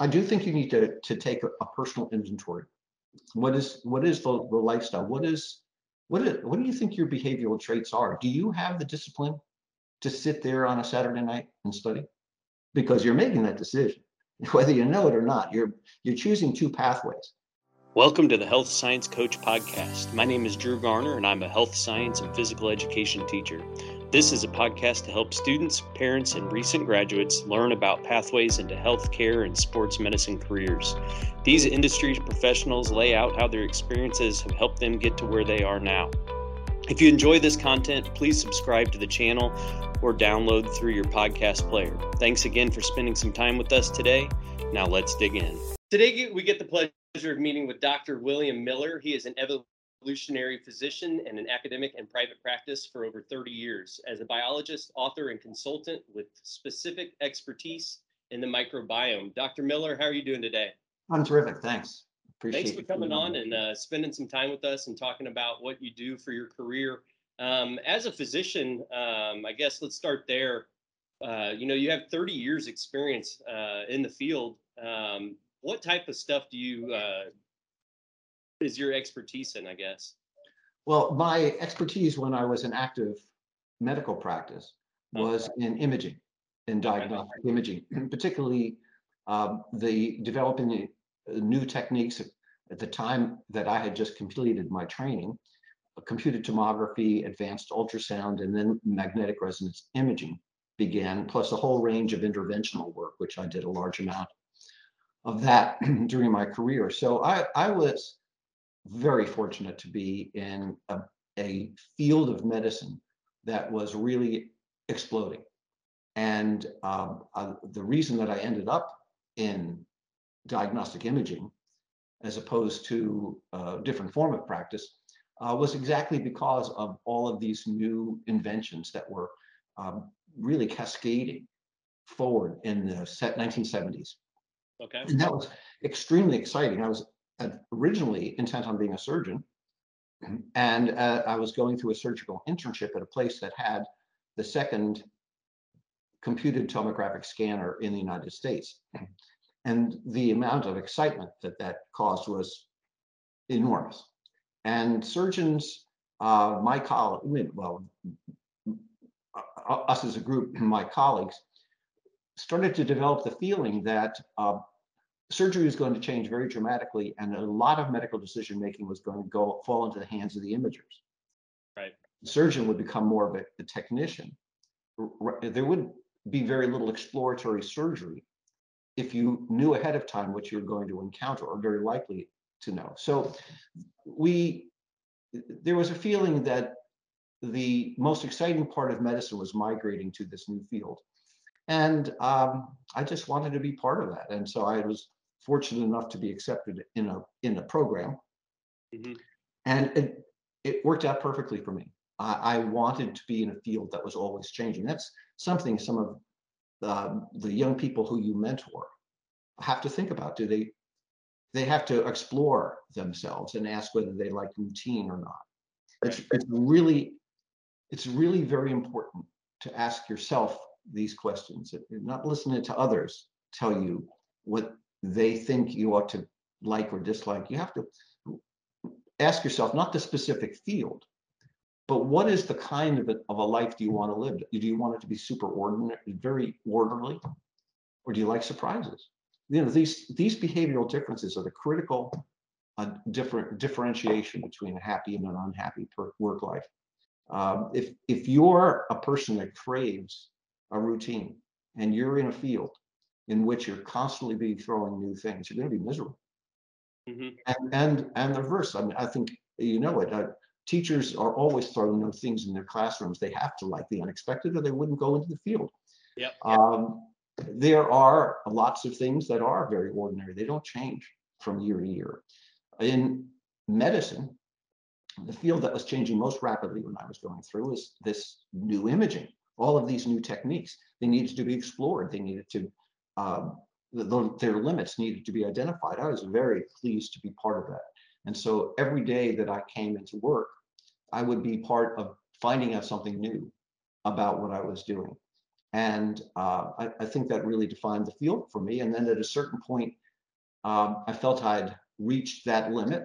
I do think you need to, to take a, a personal inventory. What is what is the, the lifestyle? What is what is what do you think your behavioral traits are? Do you have the discipline to sit there on a Saturday night and study? Because you're making that decision, whether you know it or not. You're you're choosing two pathways. Welcome to the Health Science Coach Podcast. My name is Drew Garner, and I'm a health science and physical education teacher. This is a podcast to help students, parents, and recent graduates learn about pathways into healthcare and sports medicine careers. These industry professionals lay out how their experiences have helped them get to where they are now. If you enjoy this content, please subscribe to the channel or download through your podcast player. Thanks again for spending some time with us today. Now let's dig in. Today we get the pleasure of meeting with Dr. William Miller. He is an evolutionary physician and an academic and private practice for over 30 years as a biologist, author, and consultant with specific expertise in the microbiome. Dr. Miller, how are you doing today? I'm terrific. Thanks. Appreciate Thanks for coming on and uh, spending some time with us and talking about what you do for your career. Um, as a physician, um, I guess let's start there. Uh, you know, you have 30 years experience uh, in the field. Um, what type of stuff do you uh, is your expertise in, I guess? Well, my expertise when I was in active medical practice was okay. in imaging, in diagnostic okay. imaging, particularly um, the developing new techniques at the time that I had just completed my training, computed tomography, advanced ultrasound, and then magnetic resonance imaging began, plus a whole range of interventional work, which I did a large amount of that during my career. So I, I was very fortunate to be in a, a field of medicine that was really exploding. And um, uh, the reason that I ended up in diagnostic imaging, as opposed to a different form of practice, uh, was exactly because of all of these new inventions that were um, really cascading forward in the 1970s. Okay. And that was extremely exciting. I was originally intent on being a surgeon. And uh, I was going through a surgical internship at a place that had the second computed tomographic scanner in the United States. And the amount of excitement that that caused was enormous. And surgeons, uh, my colleagues, well, us as a group, my colleagues, started to develop the feeling that uh, surgery was going to change very dramatically, and a lot of medical decision making was going to go fall into the hands of the imagers. Right. The surgeon would become more of a, a technician. There would be very little exploratory surgery if you knew ahead of time what you were going to encounter, or very likely to know. So we there was a feeling that the most exciting part of medicine was migrating to this new field. And um, I just wanted to be part of that. And so I was fortunate enough to be accepted in a in a program, mm-hmm. and it it worked out perfectly for me. I, I, wanted to be in a field that was always changing. That's something some of the, the young people who you mentor have to think about. Do they they have to explore themselves and ask whether they like routine or not. It's it's really it's really very important to ask yourself these questions, and not listening to others tell you what they think you ought to like or dislike. You have to ask yourself not the specific field, but what is the kind of a, of a life do you want to live? Do you want it to be super ordinary, very orderly, or do you like surprises? You know, these these behavioral differences are the critical uh, different differentiation between a happy and an unhappy work life. Um, if if you're a person that craves a routine and you're in a field in which you're constantly being throwing new things, you're going to be miserable. Mm-hmm. And, and and the reverse. I mean, I think you know it. Uh, teachers are always throwing new things in their classrooms. They have to like the unexpected, or they wouldn't go into the field. Yep. Um, there are lots of things that are very ordinary. They don't change from year to year. In medicine, the field that was changing most rapidly when I was going through is this new imaging. All of these new techniques, they needed to be explored. They needed to um, the, their limits needed to be identified. I was very pleased to be part of that. And so every day that I came into work, I would be part of finding out something new about what I was doing. And uh, I, I, think that really defined the field for me. And then at a certain point, um, I felt I'd reached that limit.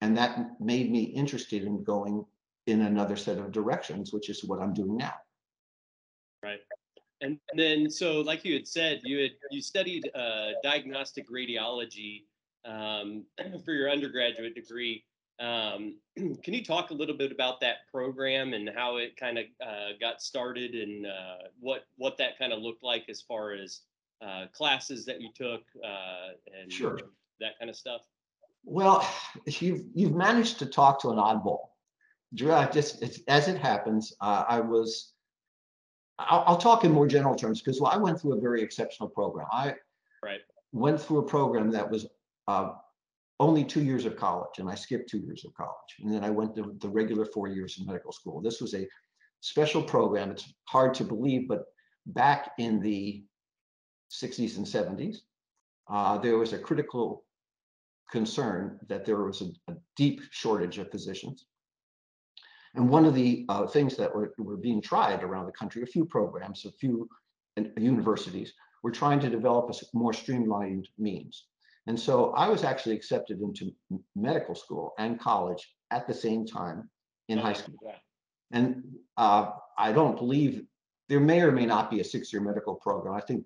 And that made me interested in going in another set of directions, which is what I'm doing now. And then, so like you had said, you had you studied uh, diagnostic radiology um, for your undergraduate degree. Um, can you talk a little bit about that program and how it kind of uh, got started and uh, what what that kind of looked like as far as uh, classes that you took uh, and sure. that kind of stuff? Well, you've you've managed to talk to an oddball. Drew, I just as it happens, uh, I was. I'll, I'll, talk in more general terms because well, I went through a very exceptional program. I right. went through a program that was uh, only two years of college, and I skipped two years of college. And then I went to the regular four years of medical school. This was a special program. It's hard to believe, but back in the 60s and 70s, uh, there was a critical concern that there was a, a deep shortage of physicians. And one of the uh, things that were, were being tried around the country, a few programs, a few universities, were trying to develop a more streamlined means. And so I was actually accepted into medical school and college at the same time in high school. And uh, I don't believe there may or may not be a six-year medical program. I think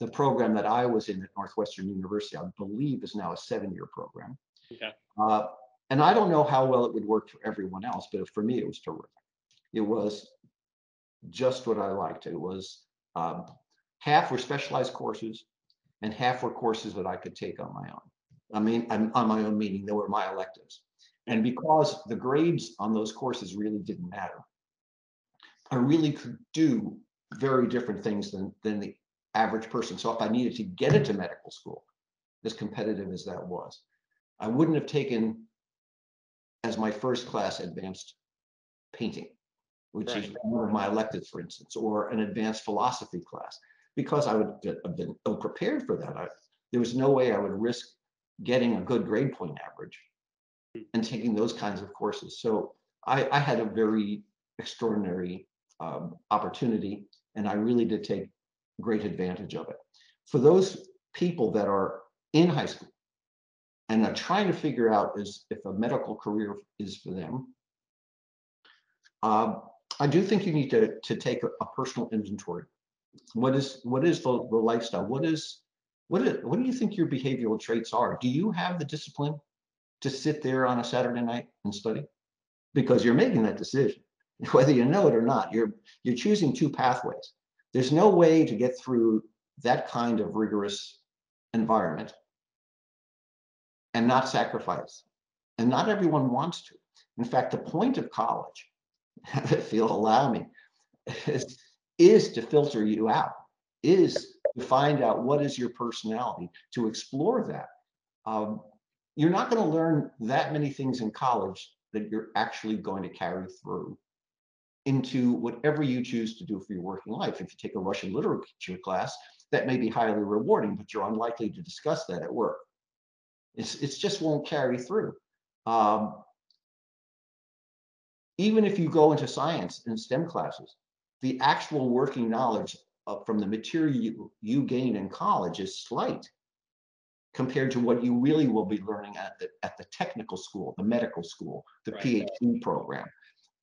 the program that I was in at Northwestern University, I believe, is now a seven-year program. Okay. Uh, and I don't know how well it would work for everyone else, but for me, it was terrific. It was just what I liked. It was um, half were specialized courses, and half were courses that I could take on my own. I mean, on my own meaning, they were my electives. And because the grades on those courses really didn't matter, I really could do very different things than, than the average person. So if I needed to get into medical school, as competitive as that was, I wouldn't have taken as my first class advanced painting, which right. is one of my electives, for instance, or an advanced philosophy class because I would have been ill prepared for that. I, there was no way I would risk getting a good grade point average and taking those kinds of courses. So I, I had a very extraordinary um, opportunity, and I really did take great advantage of it. For those people that are in high school and are trying to figure out is if a medical career is for them, uh, I do think you need to, to take a, a personal inventory what is what is the, the lifestyle? What is what is what do you think your behavioral traits are? Do you have the discipline to sit there on a Saturday night and study? Because you're making that decision, whether you know it or not. You're you're choosing two pathways. There's no way to get through that kind of rigorous environment and not sacrifice. And not everyone wants to. In fact, the point of college, if you'll allow me, is is to filter you out, is to find out what is your personality, to explore that. Um, you're not going to learn that many things in college that you're actually going to carry through into whatever you choose to do for your working life. If you take a Russian literature class, that may be highly rewarding, but you're unlikely to discuss that at work. It's, it's just won't carry through. Um, even if you go into science and STEM classes, the actual working knowledge of, from the material you, you gain in college is slight compared to what you really will be learning at the, at the technical school, the medical school, the right. PhD program,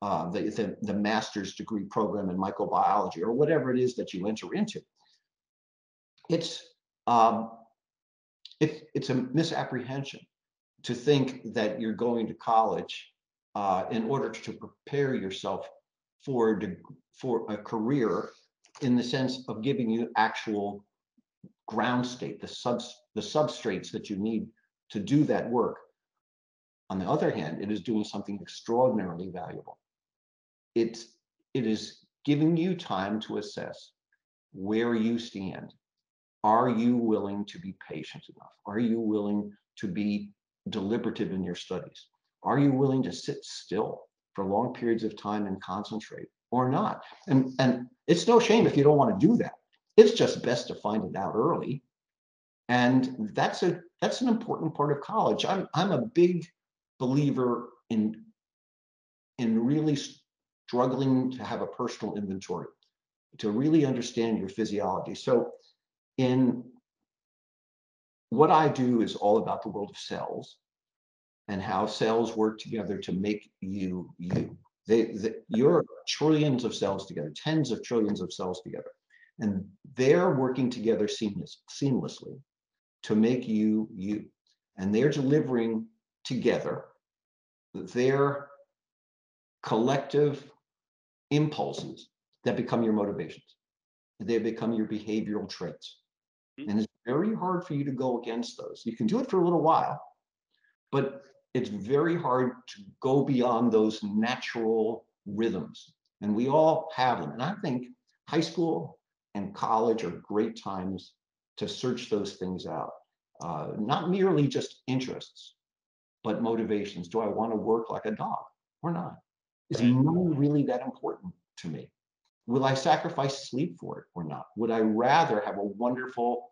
uh, the, the, the master's degree program in microbiology, or whatever it is that you enter into. It's, um, it, it's a misapprehension to think that you're going to college uh, in order to prepare yourself for for a career in the sense of giving you actual ground state, the subs the substrates that you need to do that work. On the other hand, it is doing something extraordinarily valuable. It's it is giving you time to assess where you stand. Are you willing to be patient enough? Are you willing to be deliberative in your studies? Are you willing to sit still for long periods of time and concentrate or not. And, and it's no shame if you don't want to do that. It's just best to find it out early. And that's a that's an important part of college. I'm I'm a big believer in in really struggling to have a personal inventory. to really understand your physiology. So in what I do is all about the world of cells and how cells work together to make you you. They, they, you're trillions of cells together, tens of trillions of cells together, and they're working together seamless, seamlessly to make you you. And they're delivering together their collective impulses that become your motivations. They become your behavioral traits. Mm-hmm. And it's very hard for you to go against those. You can do it for a little while, but it's very hard to go beyond those natural rhythms. And we all have them. And I think high school and college are great times to search those things out. Uh, not merely just interests, but motivations. Do I want to work like a dog or not? Is money really that important to me? Will I sacrifice sleep for it or not? Would I rather have a wonderful,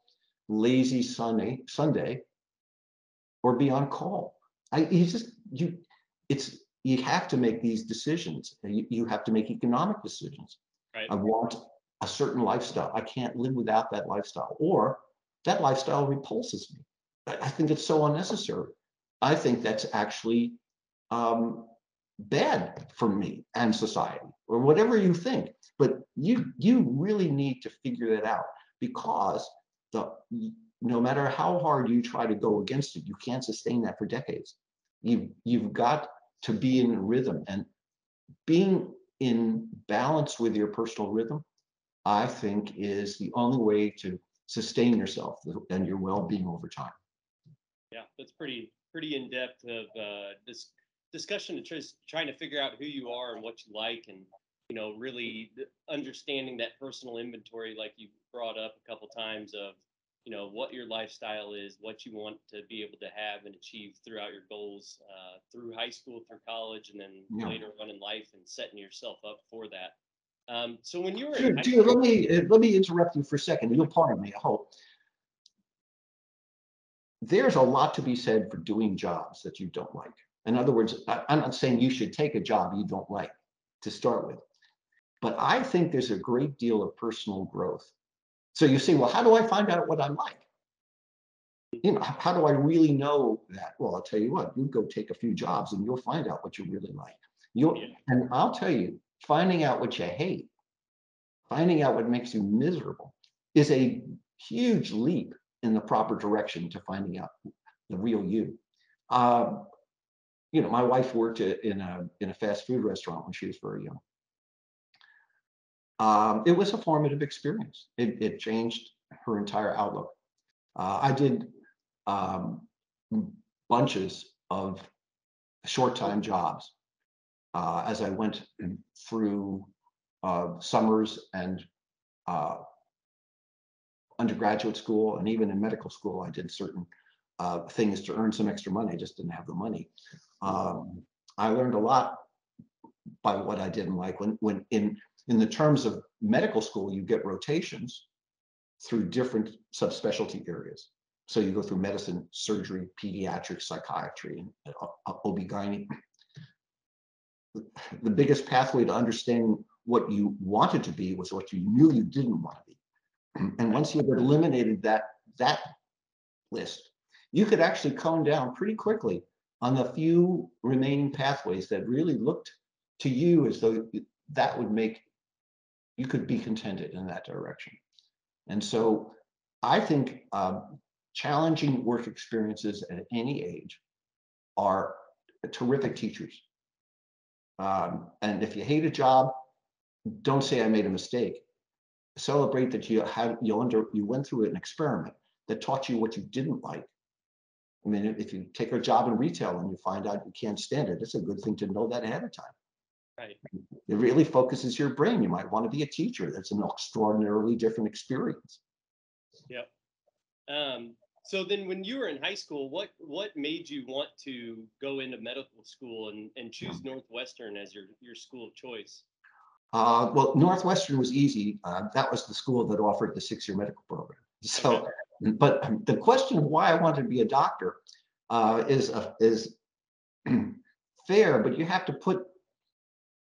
lazy Sunday, Sunday or be on call? I you just you it's you have to make these decisions. You, you have to make economic decisions. Right. I want a certain lifestyle. I can't live without that lifestyle, or that lifestyle repulses me. I, I think it's so unnecessary. I think that's actually um, bad for me and society, or whatever you think. But you you really need to figure that out because the no matter how hard you try to go against it, you can't sustain that for decades. You've, you've got to be in rhythm and being in balance with your personal rhythm, I think is the only way to sustain yourself and your well-being over time. Yeah, that's pretty pretty in depth of uh, this discussion of just trying to figure out who you are and what you like, and you know, really understanding that personal inventory, like you brought up a couple times of you know what your lifestyle is, what you want to be able to have and achieve throughout your goals uh, through high school, through college, and then yeah. later on in life, and setting yourself up for that. Um, so when you were, dude, dude let me uh, let me interrupt you for a second. You'll pardon me. I hope. There's a lot to be said for doing jobs that you don't like. In other words, I, I'm not saying you should take a job you don't like to start with, but I think there's a great deal of personal growth so you say, well, how do I find out what I'm like? You know, how do I really know that? Well, I'll tell you what, you go take a few jobs and you'll find out what you really like. You'll, and I'll tell you, finding out what you hate, finding out what makes you miserable is a huge leap in the proper direction to finding out the real you. Um, you know, my wife worked in a in a fast food restaurant when she was very young um, it was a formative experience. It, it changed her entire outlook. Uh, I did um, bunches of short time jobs uh, as I went through uh, summers and uh, undergraduate school and even in medical school. I did certain uh, things to earn some extra money. I just didn't have the money. Um, I learned a lot by what I didn't like when when in in the terms of medical school, you get rotations through different subspecialty areas. So you go through medicine, surgery, pediatrics, psychiatry, and uh, OB-GYN. The biggest pathway to understanding what you wanted to be was what you knew you didn't want to be. And once you had eliminated that, that list, you could actually come down pretty quickly on the few remaining pathways that really looked to you as though that would make you could be contented in that direction. And so I think uh, challenging work experiences at any age are terrific teachers. Um, and if you hate a job, don't say I made a mistake. Celebrate that you had you under you went through an experiment that taught you what you didn't like. I mean, if you take a job in retail and you find out you can't stand it, it's a good thing to know that ahead of time. Right. It really focuses your brain. You might want to be a teacher. That's an extraordinarily different experience. Yep. Um, so then when you were in high school, what what made you want to go into medical school and, and choose Northwestern as your, your school of choice? Uh, well, Northwestern was easy. Uh, that was the school that offered the six-year medical program. So, okay. But the question of why I wanted to be a doctor uh, is uh, is fair, but you have to put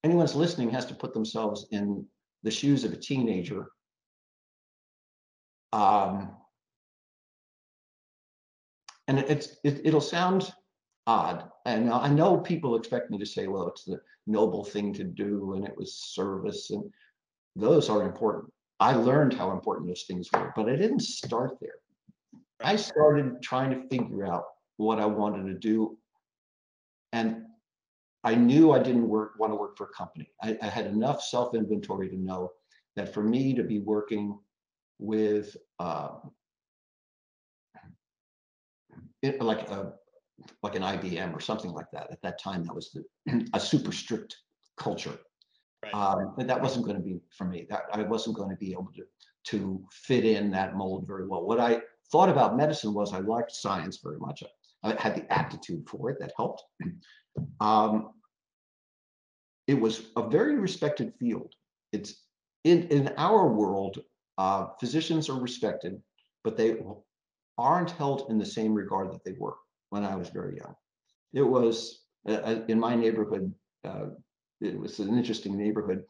anyone's listening has to put themselves in the shoes of a teenager, um, and it's it, it'll sound odd, and I know people expect me to say, "Well, it's the noble thing to do, and it was service," and those are important. I learned how important those things were, but I didn't start there. I started trying to figure out what I wanted to do. And I knew I didn't work, want to work for a company. I, I had enough self-inventory to know that for me to be working with uh, it, like a like an IBM or something like that. At that time, that was the, a super strict culture. Right. Um, but that wasn't going to be for me. That I wasn't going to be able to to fit in that mold very well. What I thought about medicine was I liked science very much. I had the aptitude for it that helped. Um, it was a very respected field. It's in, in our world, uh, physicians are respected, but they aren't held in the same regard that they were when I was very young. It was uh, uh in my neighborhood, uh, it was an interesting neighborhood.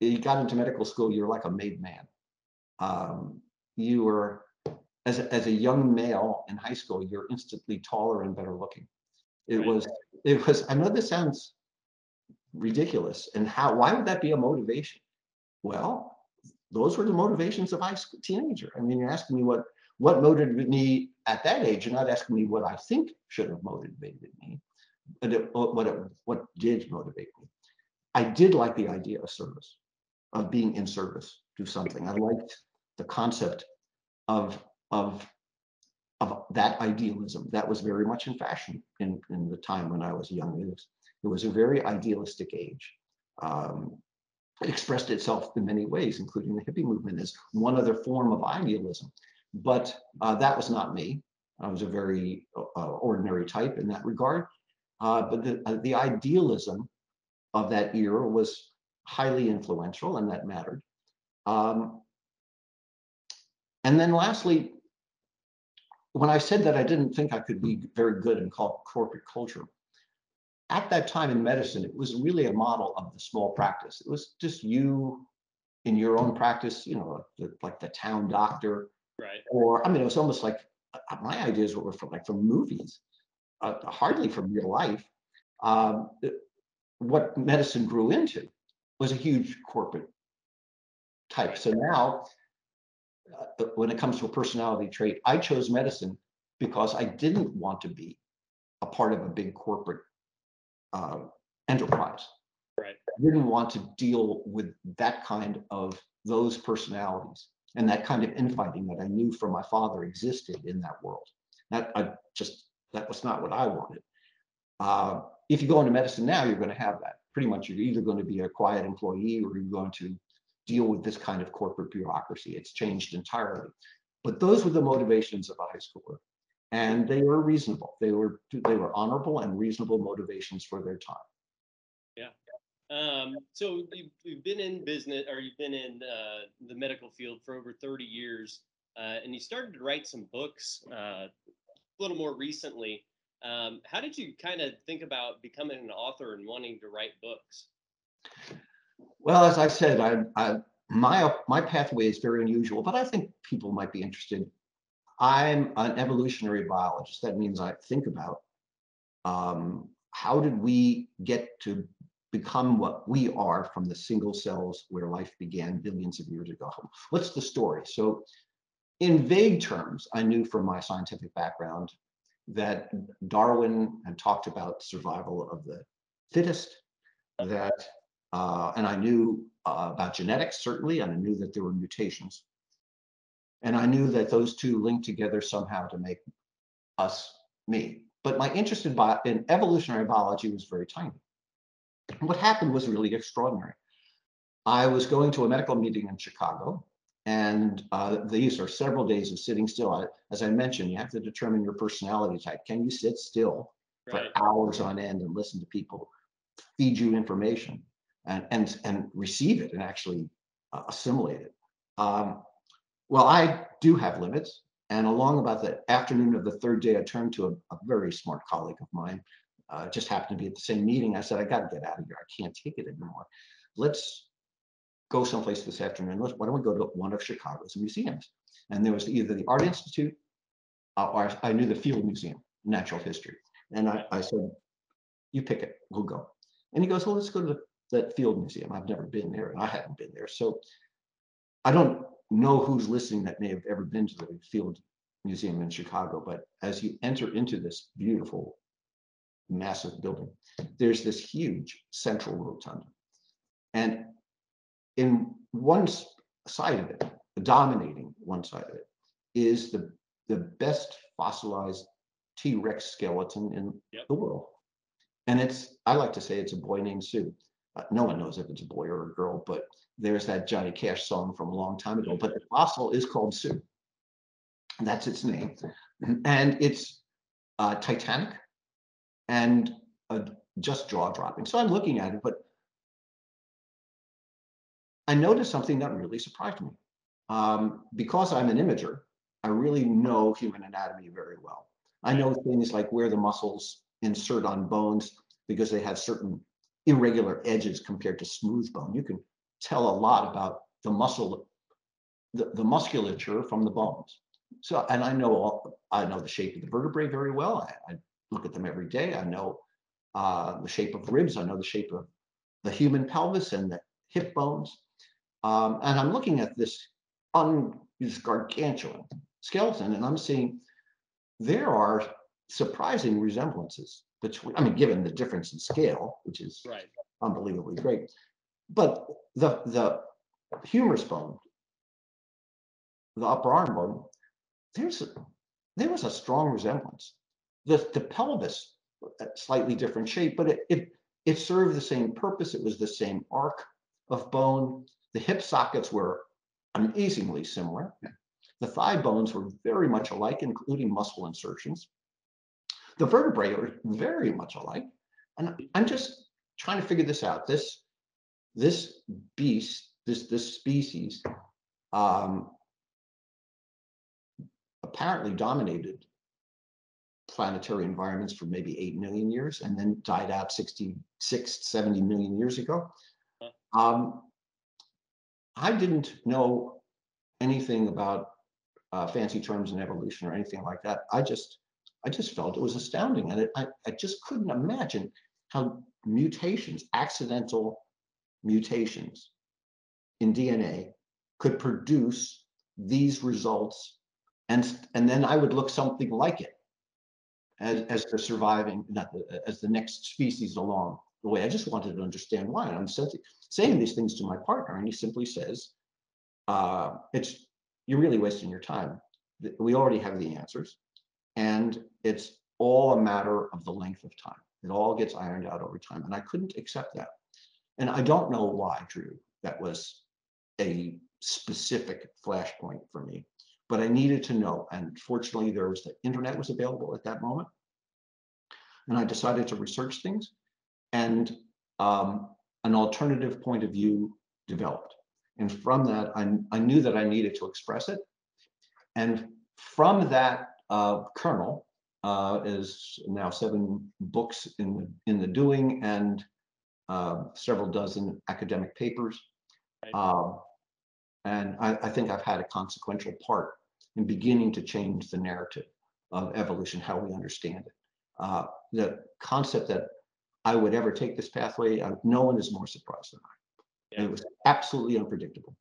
You got into medical school, you're like a made man. Um, you were as a, as a young male in high school, you're instantly taller and better looking. It Right. was it was. I know this sounds ridiculous, and how? Why would that be a motivation? Well, those were the motivations of high school teenager. I mean, you're asking me what what motivated me at that age. You're not asking me what I think should have motivated me, but it, what it, what did motivate me. I did like the idea of service, of being in service to something. I liked the concept of of of that idealism that was very much in fashion in, in the time when I was young. It was, it was a very idealistic age. Um, it expressed itself in many ways, including the hippie movement as one other form of idealism. But uh, that was not me. I was a very uh, ordinary type in that regard. Uh, but the, uh, the idealism of that era was highly influential, and that mattered. Um, and then lastly, when I said that I didn't think I could be very good in corporate culture, at that time in medicine, it was really a model of the small practice. It was just you in your own practice, you know, the, like the town doctor, Right. or I mean, it was almost like uh, my ideas were from like from movies, uh, hardly from real life. Um, what medicine grew into was a huge corporate type. So now uh, when it comes to a personality trait, I chose medicine because I didn't want to be a part of a big corporate uh, enterprise. Right. I didn't want to deal with that kind of those personalities and that kind of infighting that I knew from my father existed in that world. That I just that was not what I wanted. Uh, if you go into medicine now, you're going to have that. Pretty much, you're either going to be a quiet employee or you're going to deal with this kind of corporate bureaucracy. It's changed entirely. But those were the motivations of a high schooler. And they were reasonable. They were they were honorable and reasonable motivations for their time. Yeah. Um, so you've, you've been in business or you've been in uh, the medical field for over 30 years, uh, and you started to write some books uh, a little more recently. Um, how did you kind of think about becoming an author and wanting to write books? Well, as I said, I, I my my pathway is very unusual, but I think people might be interested. I'm an evolutionary biologist. That means I think about um, how did we get to become what we are from the single cells where life began billions of years ago. What's the story? So, in vague terms, I knew from my scientific background that Darwin had talked about survival of the fittest, that, uh, and I knew uh, about genetics, certainly, and I knew that there were mutations. And I knew that those two linked together somehow to make us me. But my interest in, bio, in evolutionary biology was very tiny. What happened was really extraordinary. I was going to a medical meeting in Chicago, and uh, these are several days of sitting still. I, as I mentioned, you have to determine your personality type. Can you sit still Right. for hours on end and listen to people feed you information and and and receive it and actually uh, assimilate it? Um, well, I do have limits. And along about the afternoon of the third day, I turned to a, a very smart colleague of mine uh, just happened to be at the same meeting. I said, I got to get out of here. I can't take it anymore. Let's go someplace this afternoon. Let's, why don't we go to one of Chicago's museums? And there was either the Art Institute uh, or I knew the Field Museum, Natural History. And I, I said, you pick it, we'll go. And he goes, well, let's go to the, that Field Museum. I've never been there and I hadn't been there. So I don't know who's listening that may have ever been to the Field Museum in Chicago, but as you enter into this beautiful, massive building, there's this huge central rotunda. And in one side of it, dominating one side of it, is the, the best fossilized T-Rex skeleton in Yep. the world. And it's, I like to say it's a boy named Sue. Uh, no one knows if it's a boy or a girl, but there's that Johnny Cash song from a long time ago. But the fossil is called Sue. That's its name. And it's uh, Titanic and uh, just jaw dropping. So I'm looking at it, but I noticed something that really surprised me. Um, because I'm an imager, I really know human anatomy very well. I know things like where the muscles insert on bones because they have certain irregular edges compared to smooth bone. You can tell a lot about the muscle, the, the musculature from the bones. So, and I know all, I know the shape of the vertebrae very well. I, I look at them every day. I know uh, the shape of ribs. I know the shape of the human pelvis and the hip bones. Um, and I'm looking at this un, this gargantuan skeleton, and I'm seeing there are surprising resemblances between. I mean, given the difference in scale, which is Right. unbelievably great, but the the humerus bone, the upper arm bone, there's a, there was a strong resemblance. The the pelvis, a slightly different shape, but it it it served the same purpose. It was the same arc of bone. The hip sockets were amazingly similar. The thigh bones were very much alike, including muscle insertions. The vertebrae are very much alike. And I'm just trying to figure this out. This this beast, this this species, um, apparently dominated planetary environments for maybe 8 million years and then died out 66, 70 million years ago. Um, I didn't know anything about uh, fancy terms in evolution or anything like that. I just, I just felt it was astounding, and it, I, I just couldn't imagine how mutations, accidental mutations in DNA, could produce these results, and and then I would look something like it as as the surviving, not the, as the next species along the way. I just wanted to understand why. And I'm saying these things to my partner, and he simply says, uh, "It's you're really wasting your time. We already have the answers, and it's all a matter of the length of time. It all gets ironed out over time." And I couldn't accept that, and I don't know why, Drew. That was a specific flashpoint for me, but I needed to know. And fortunately, there was the internet was available at that moment, and I decided to research things, and um, an alternative point of view developed. And from that, I, I knew that I needed to express it. And from that uh, kernel uh, is now seven books in the, in the doing and uh, several dozen academic papers. Right. Um, and I, I think I've had a consequential part in beginning to change the narrative of evolution, how we understand it. Uh, the concept that I would ever take this pathway, uh, no one is more surprised than I. And it was absolutely unpredictable.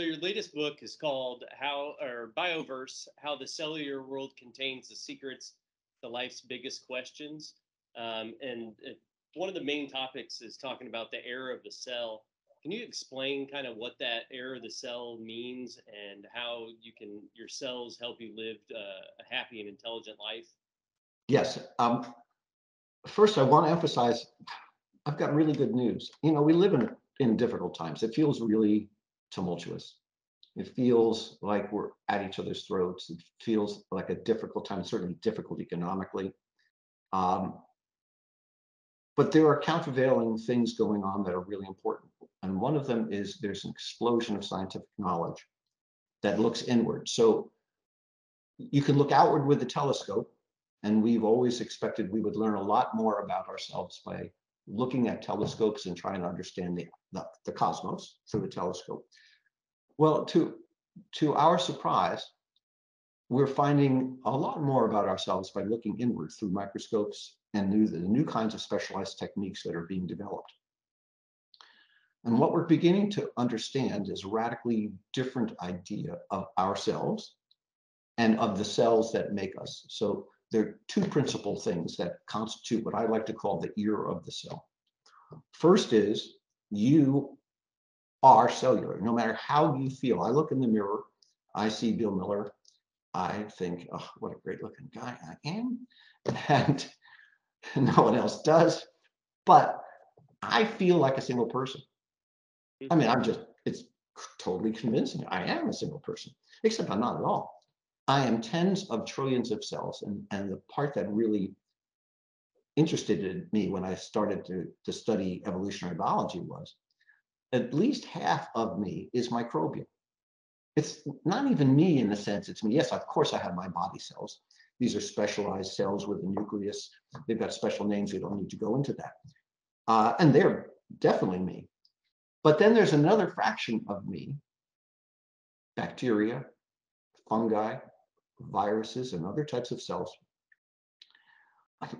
So your latest book is called How or Bioverse: How the Cellular World Contains the Secrets to Life's Biggest Questions. Um, and it, one of the main topics is talking about the era of the cell. Can you explain kind of what that era of the cell means and how you can your cells help you live uh, a happy and intelligent life? Yes. Um, first, I want to emphasize I've got really good news. You know, we live in, in difficult times. It feels really tumultuous. It feels like we're at each other's throats. It feels like a difficult time, certainly difficult economically. Um, but there are countervailing things going on that are really important. And one of them is there's an explosion of scientific knowledge that looks inward. So you can look outward with the telescope, and we've always expected we would learn a lot more about ourselves by looking at telescopes and trying to understand the, the, the cosmos through a telescope. Well, to, to our surprise, we're finding a lot more about ourselves by looking inward through microscopes and new, the new kinds of specialized techniques that are being developed. And what we're beginning to understand is a radically different idea of ourselves and of the cells that make us. So there are two principal things that constitute what I like to call the era of the cell. First is you are cellular, no matter how you feel. I look in the mirror, I see Bill Miller, I think, oh, what a great looking guy I am. And no one else does. But I feel like a single person. I mean, I'm just, it's totally convincing. I am a single person, except I'm not at all. I am tens of trillions of cells. And, and the part that really interested me when I started to, to study evolutionary biology was at least half of me is microbial. It's not even me in the sense it's me. Yes, of course I have my body cells. These are specialized cells with a nucleus. They've got special names. We don't need to go into that. Uh, and they're definitely me. But then there's another fraction of me, bacteria, fungi, viruses, and other types of cells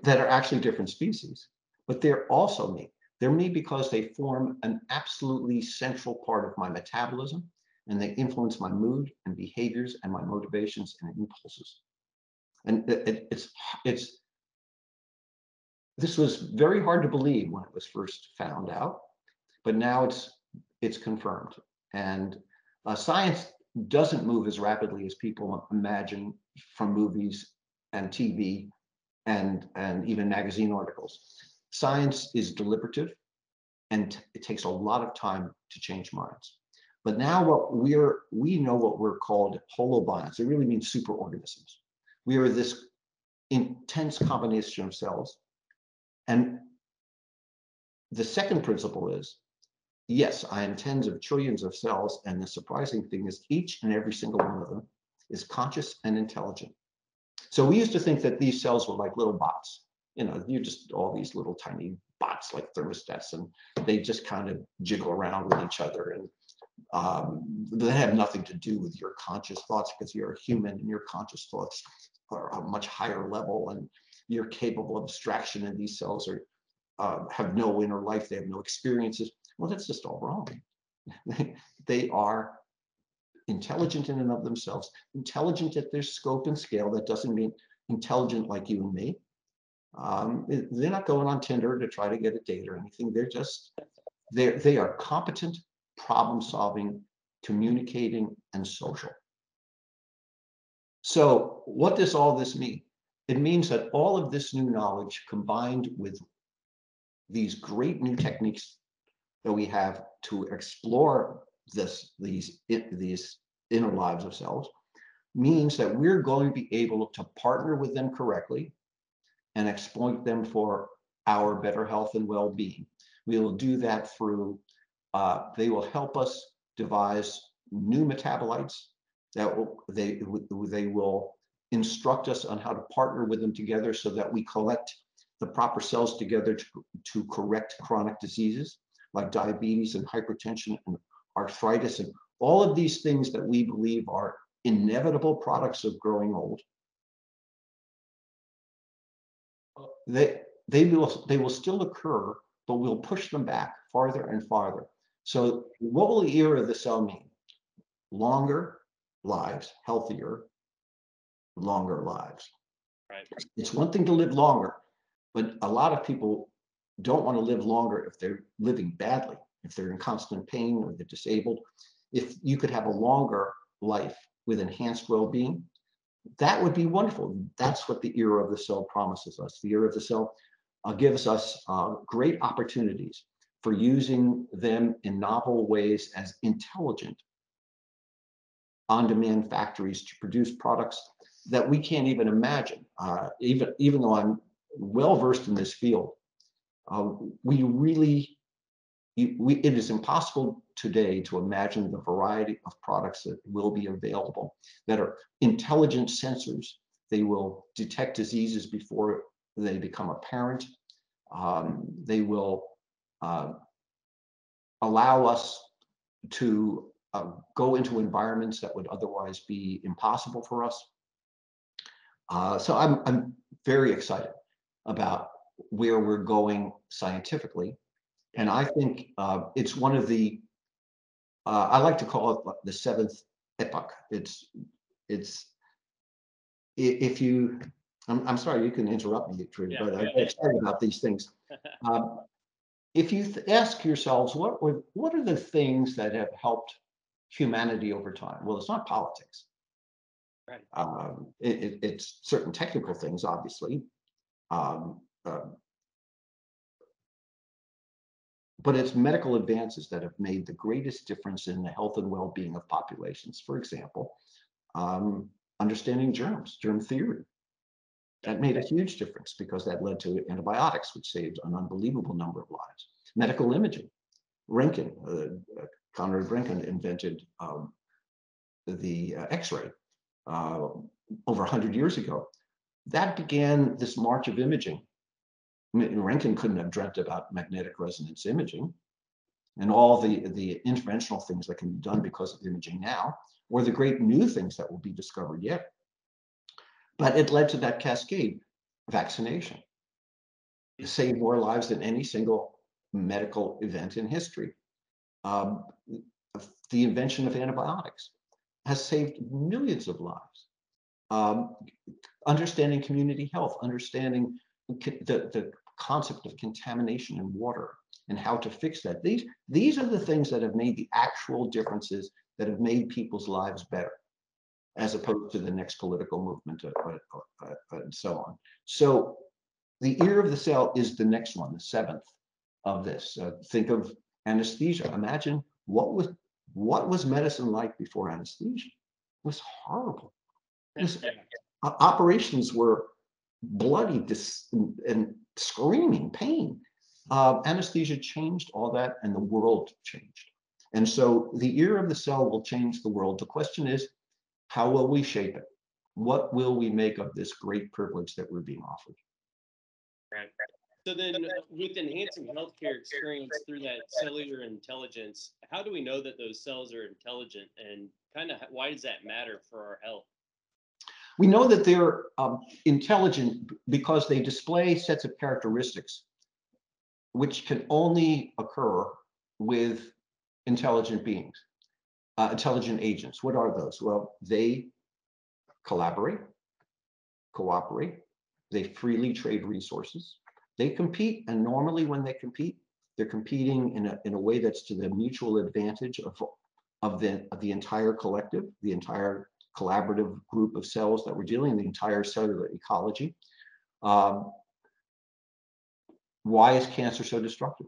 that are actually different species, but they're also me. They're me because they form an absolutely central part of my metabolism and they influence my mood and behaviors and my motivations and impulses. And it, it, it's, it's, this was very hard to believe when it was first found out, but now it's, it's confirmed. And uh, science doesn't move as rapidly as people imagine from movies and TV and, and even magazine articles. Science is deliberative and it takes a lot of time to change minds. But now what we're, we know what we're called holobionts. It really means superorganisms. We are this intense combination of cells. And the second principle is, yes, I am tens of trillions of cells. And the surprising thing is each and every single one of them is conscious and intelligent. So we used to think that these cells were like little bots. You know, you're just all these little tiny bots like thermostats, and they just kind of jiggle around with each other. And um, they have nothing to do with your conscious thoughts because you're a human and your conscious thoughts are a much higher level and you're capable of abstraction and these cells are uh, have no inner life, they have no experiences. Well, that's just all wrong. they are intelligent in and of themselves, intelligent at their scope and scale. That doesn't mean intelligent like you and me. Um, they're not going on Tinder to try to get a date or anything. They're just, they're, they are competent, problem solving, communicating, and social. So what does all this mean? It means that all of this new knowledge combined with these great new techniques that we have to explore this, these, these inner lives of cells means that we're going to be able to partner with them correctly and exploit them for our better health and well-being. We will do that through, uh, they will help us devise new metabolites that will, they, they will instruct us on how to partner with them together so that we collect the proper cells together to, to correct chronic diseases like diabetes and hypertension and arthritis and all of these things that we believe are inevitable products of growing old. They, they, will, they will still occur, but we'll push them back farther and farther. So what will the era of the cell mean? Longer lives, healthier, longer lives. Right. It's one thing to live longer, but a lot of people don't want to live longer if they're living badly, if they're in constant pain or they're disabled. If you could have a longer life with enhanced well-being, that would be wonderful. That's what the era of the cell promises us. The era of the cell uh, gives us uh, great opportunities for using them in novel ways as intelligent on-demand factories to produce products that we can't even imagine. Uh, even, even though I'm well versed in this field, uh, we really, we, it is impossible today to imagine the variety of products that will be available that are intelligent sensors. They will detect diseases before they become apparent. Um, they will uh, allow us to uh, go into environments that would otherwise be impossible for us. Uh, so I'm, I'm very excited about where we're going scientifically. And I think uh, it's one of the, uh, I like to call it the seventh epoch. It's, it's, if you, I'm, I'm sorry, you can interrupt me, Trudy, Yeah, but yeah. get excited about these things. Um, if you th- ask yourselves, what were, what are the things that have helped humanity over time? Well, it's not politics. Right. Um, it, it- it's certain technical things, obviously. Um, um, but it's medical advances that have made the greatest difference in the health and well-being of populations. For example, um, understanding germs, germ theory. That made a huge difference because that led to antibiotics, which saved an unbelievable number of lives. Medical imaging. Roentgen, uh, uh, Conrad Roentgen invented um, the uh, X-ray uh, over 100 years ago. That began this march of imaging. Roentgen couldn't have dreamt about magnetic resonance imaging and all the, the interventional things that can be done because of imaging now, or the great new things that will be discovered yet. But it led to that cascade vaccination. It saved more lives than any single medical event in history. Um, the invention of antibiotics has saved millions of lives. Um, understanding community health, understanding the, the concept of contamination in water and how to fix that. These, these are the things that have made the actual differences that have made people's lives better as opposed to the next political movement uh, uh, uh, uh, and so on. So the era of the cell is the next one, the seventh of this. Uh, think of anesthesia. Imagine what was what was medicine like before anesthesia? It was horrible. O- operations were bloody dis- and screaming pain. Uh, anesthesia changed all that, and the world changed. And so the era of the cell will change the world. The question is, how will we shape it? What will we make of this great privilege that we're being offered? So then, with enhancing healthcare experience through that cellular intelligence, how do we know that those cells are intelligent, and kind of why does that matter for our health? We know that they're um, intelligent because they display sets of characteristics which can only occur with intelligent beings, uh, intelligent agents. What are those? Well, they collaborate, cooperate, they freely trade resources, they compete, and normally when they compete, they're competing in a, in a way that's to the mutual advantage of, of the, of the entire collective, the entire collaborative group of cells that we're dealing, the entire cellular ecology. Um, why is cancer so destructive?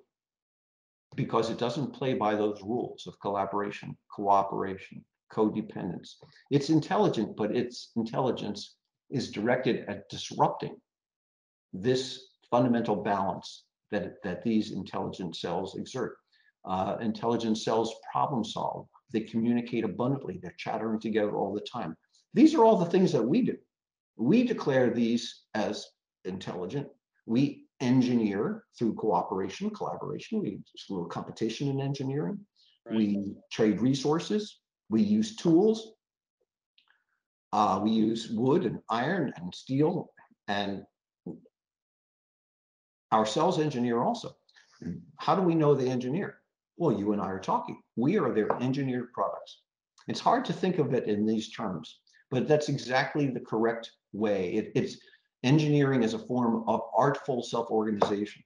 Because it doesn't play by those rules of collaboration, cooperation, codependence. It's intelligent, but its intelligence is directed at disrupting this fundamental balance that, that these intelligent cells exert. Uh, intelligent cells problem solve. They communicate abundantly. They're chattering together all the time. These are all the things that we do. We declare these as intelligent. We engineer through cooperation, collaboration. We just a little competition in engineering. Right. We trade resources. We use tools. Uh, we use wood and iron and steel and ourselves engineer also. How do we know they engineer? Well, you and I are talking. We are their engineered products. It's hard to think of it in these terms, but that's exactly the correct way. It, it's engineering as a form of artful self-organization.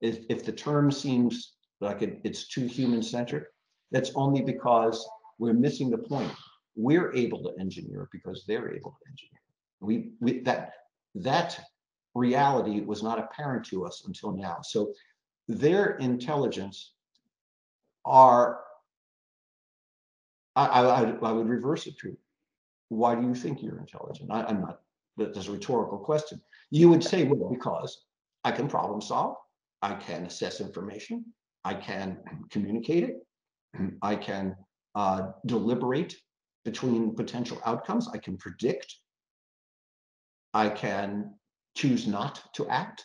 If, if the term seems like it, it's too human-centric, that's only because we're missing the point. We're able to engineer because they're able to engineer. We, we that that reality was not apparent to us until now. So their intelligence are, I, I, I- would reverse it to, why do you think you're intelligent? I, I'm not, that's a rhetorical question. You would say, well, because I can problem solve, I can assess information, I can communicate it, I can uh, deliberate between potential outcomes, I can predict, I can choose not to act.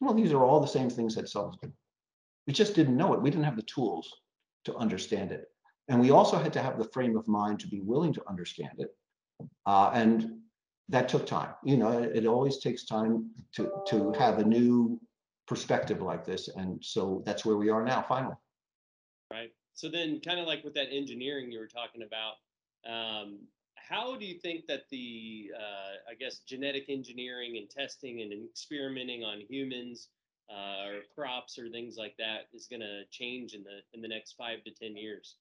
Well, these are all the same things that do. We just didn't know it. We didn't have the tools to understand it. And we also had to have the frame of mind to be willing to understand it. Uh, and that took time. You know, it, it always takes time to, to have a new perspective like this. And so that's where we are now, finally. Right. So then, kind of like with that engineering you were talking about, um, how do you think that the, uh, I guess, genetic engineering and testing and experimenting on humans uh, or crops or things like that is going to change in the in the next five to ten years?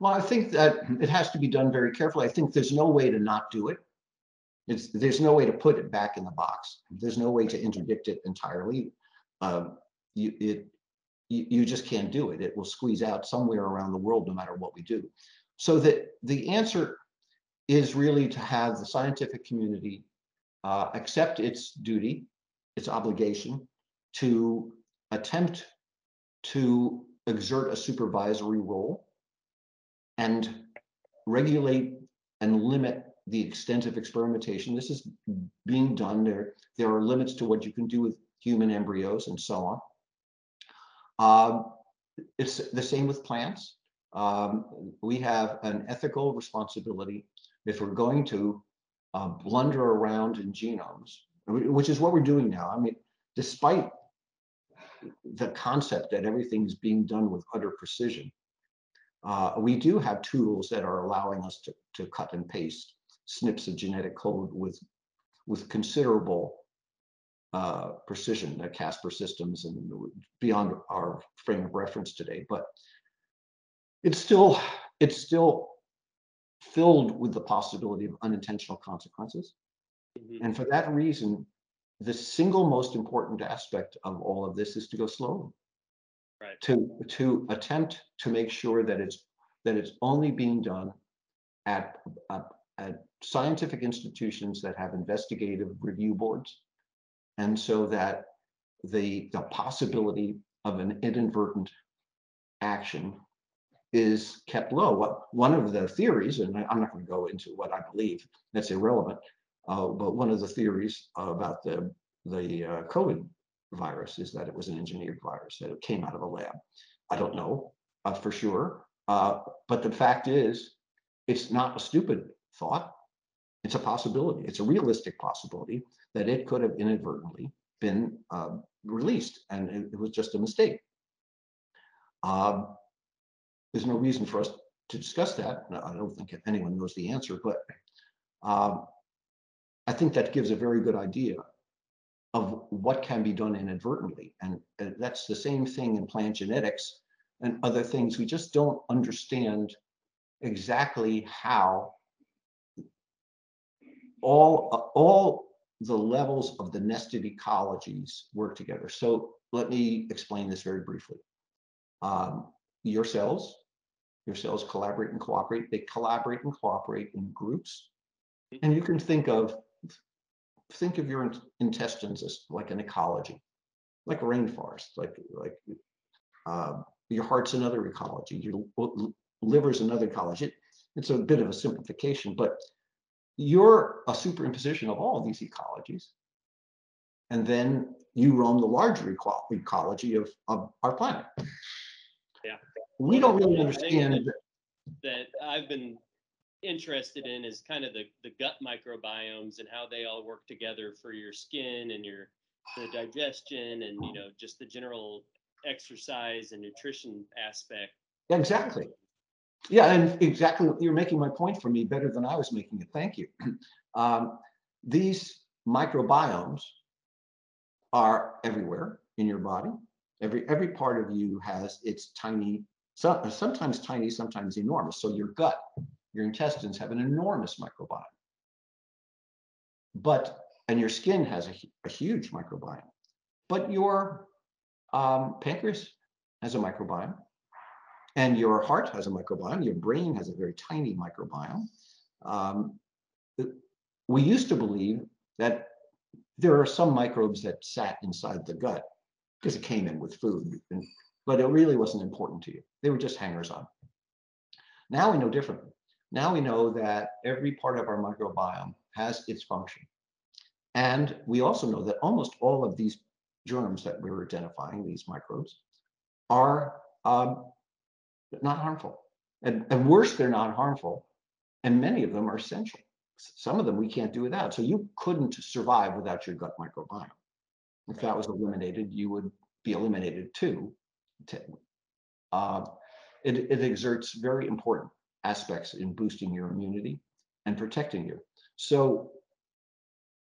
Well, I think that it has to be done very carefully. I think there's no way to not do it. It's, there's no way to put it back in the box. There's no way to interdict it entirely. Um, you, it, you, you just can't do it. It will squeeze out somewhere around the world, no matter what we do. So that the answer is really to have the scientific community uh, accept its duty, its obligation to attempt to exert a supervisory role and regulate and limit the extent of experimentation. This is being done. There, there are limits to what you can do with human embryos and so on. Um, it's the same with plants. Um, we have an ethical responsibility if we're going to uh, blunder around in genomes, which is what we're doing now. I mean, despite the concept that everything is being done with utter precision, uh, we do have tools that are allowing us to, to cut and paste snips of genetic code with, with considerable uh, precision, uh, CRISPR systems and beyond our frame of reference today. But it's still, it's still filled with the possibility of unintentional consequences. Mm-hmm. And for that reason, the single most important aspect of all of this is to go slowly right. to to attempt to make sure that it's that it's only being done at, at, at scientific institutions that have investigative review boards, and so that the the possibility of an inadvertent action is kept low. What one of the theories, and I'm not going to go into what I believe, that's irrelevant. Uh, but one of the theories about the the uh, COVID virus is that it was an engineered virus, that it came out of a lab. I don't know uh, for sure. Uh, but the fact is, it's not a stupid thought. It's a possibility. It's a realistic possibility that it could have inadvertently been uh, released and it, it, was just a mistake. Um, there's no reason for us to discuss that. I don't think anyone knows the answer, but um, I think that gives a very good idea of what can be done inadvertently. And uh, that's the same thing in plant genetics and other things. We just don't understand exactly how all, uh, all the levels of the nested ecologies work together. So let me explain this very briefly. Um, your cells, your cells collaborate and cooperate. They collaborate and cooperate in groups. And you can think of think of your intestines as like an ecology, like a rainforest, like like uh, your heart's another ecology, your liver's another ecology. It, it's a bit of a simplification, but you're a superimposition of all of these ecologies. And then you roam the larger ecology of, of our planet. Yeah. We don't really understand that, that I've been interested in is kind of the, the gut microbiomes and how they all work together for your skin and your the digestion and you know just the general exercise and nutrition aspect. Exactly. Yeah and exactly you're making my point for me better than i was making it. Thank you. Um, these microbiomes are everywhere in your body. Every every part of you has its tiny sometimes tiny sometimes enormous. So your gut your intestines have an enormous microbiome. But, and your skin has a, a huge microbiome. But your um, pancreas has a microbiome, and your heart has a microbiome, your brain has a very tiny microbiome. Um, we used to believe that there are some microbes that sat inside the gut because it came in with food, and, but it really wasn't important to you. They were just hangers on. Now we know differently. Now we know that every part of our microbiome has its function. And we also know that almost all of these germs that we're identifying, these microbes, are um, not harmful. And, and worse, they're not harmful. And many of them are essential. Some of them we can't do without. So you couldn't survive without your gut microbiome. If that was eliminated, you would be eliminated too. Uh, it, it exerts very important aspects in boosting your immunity and protecting you. So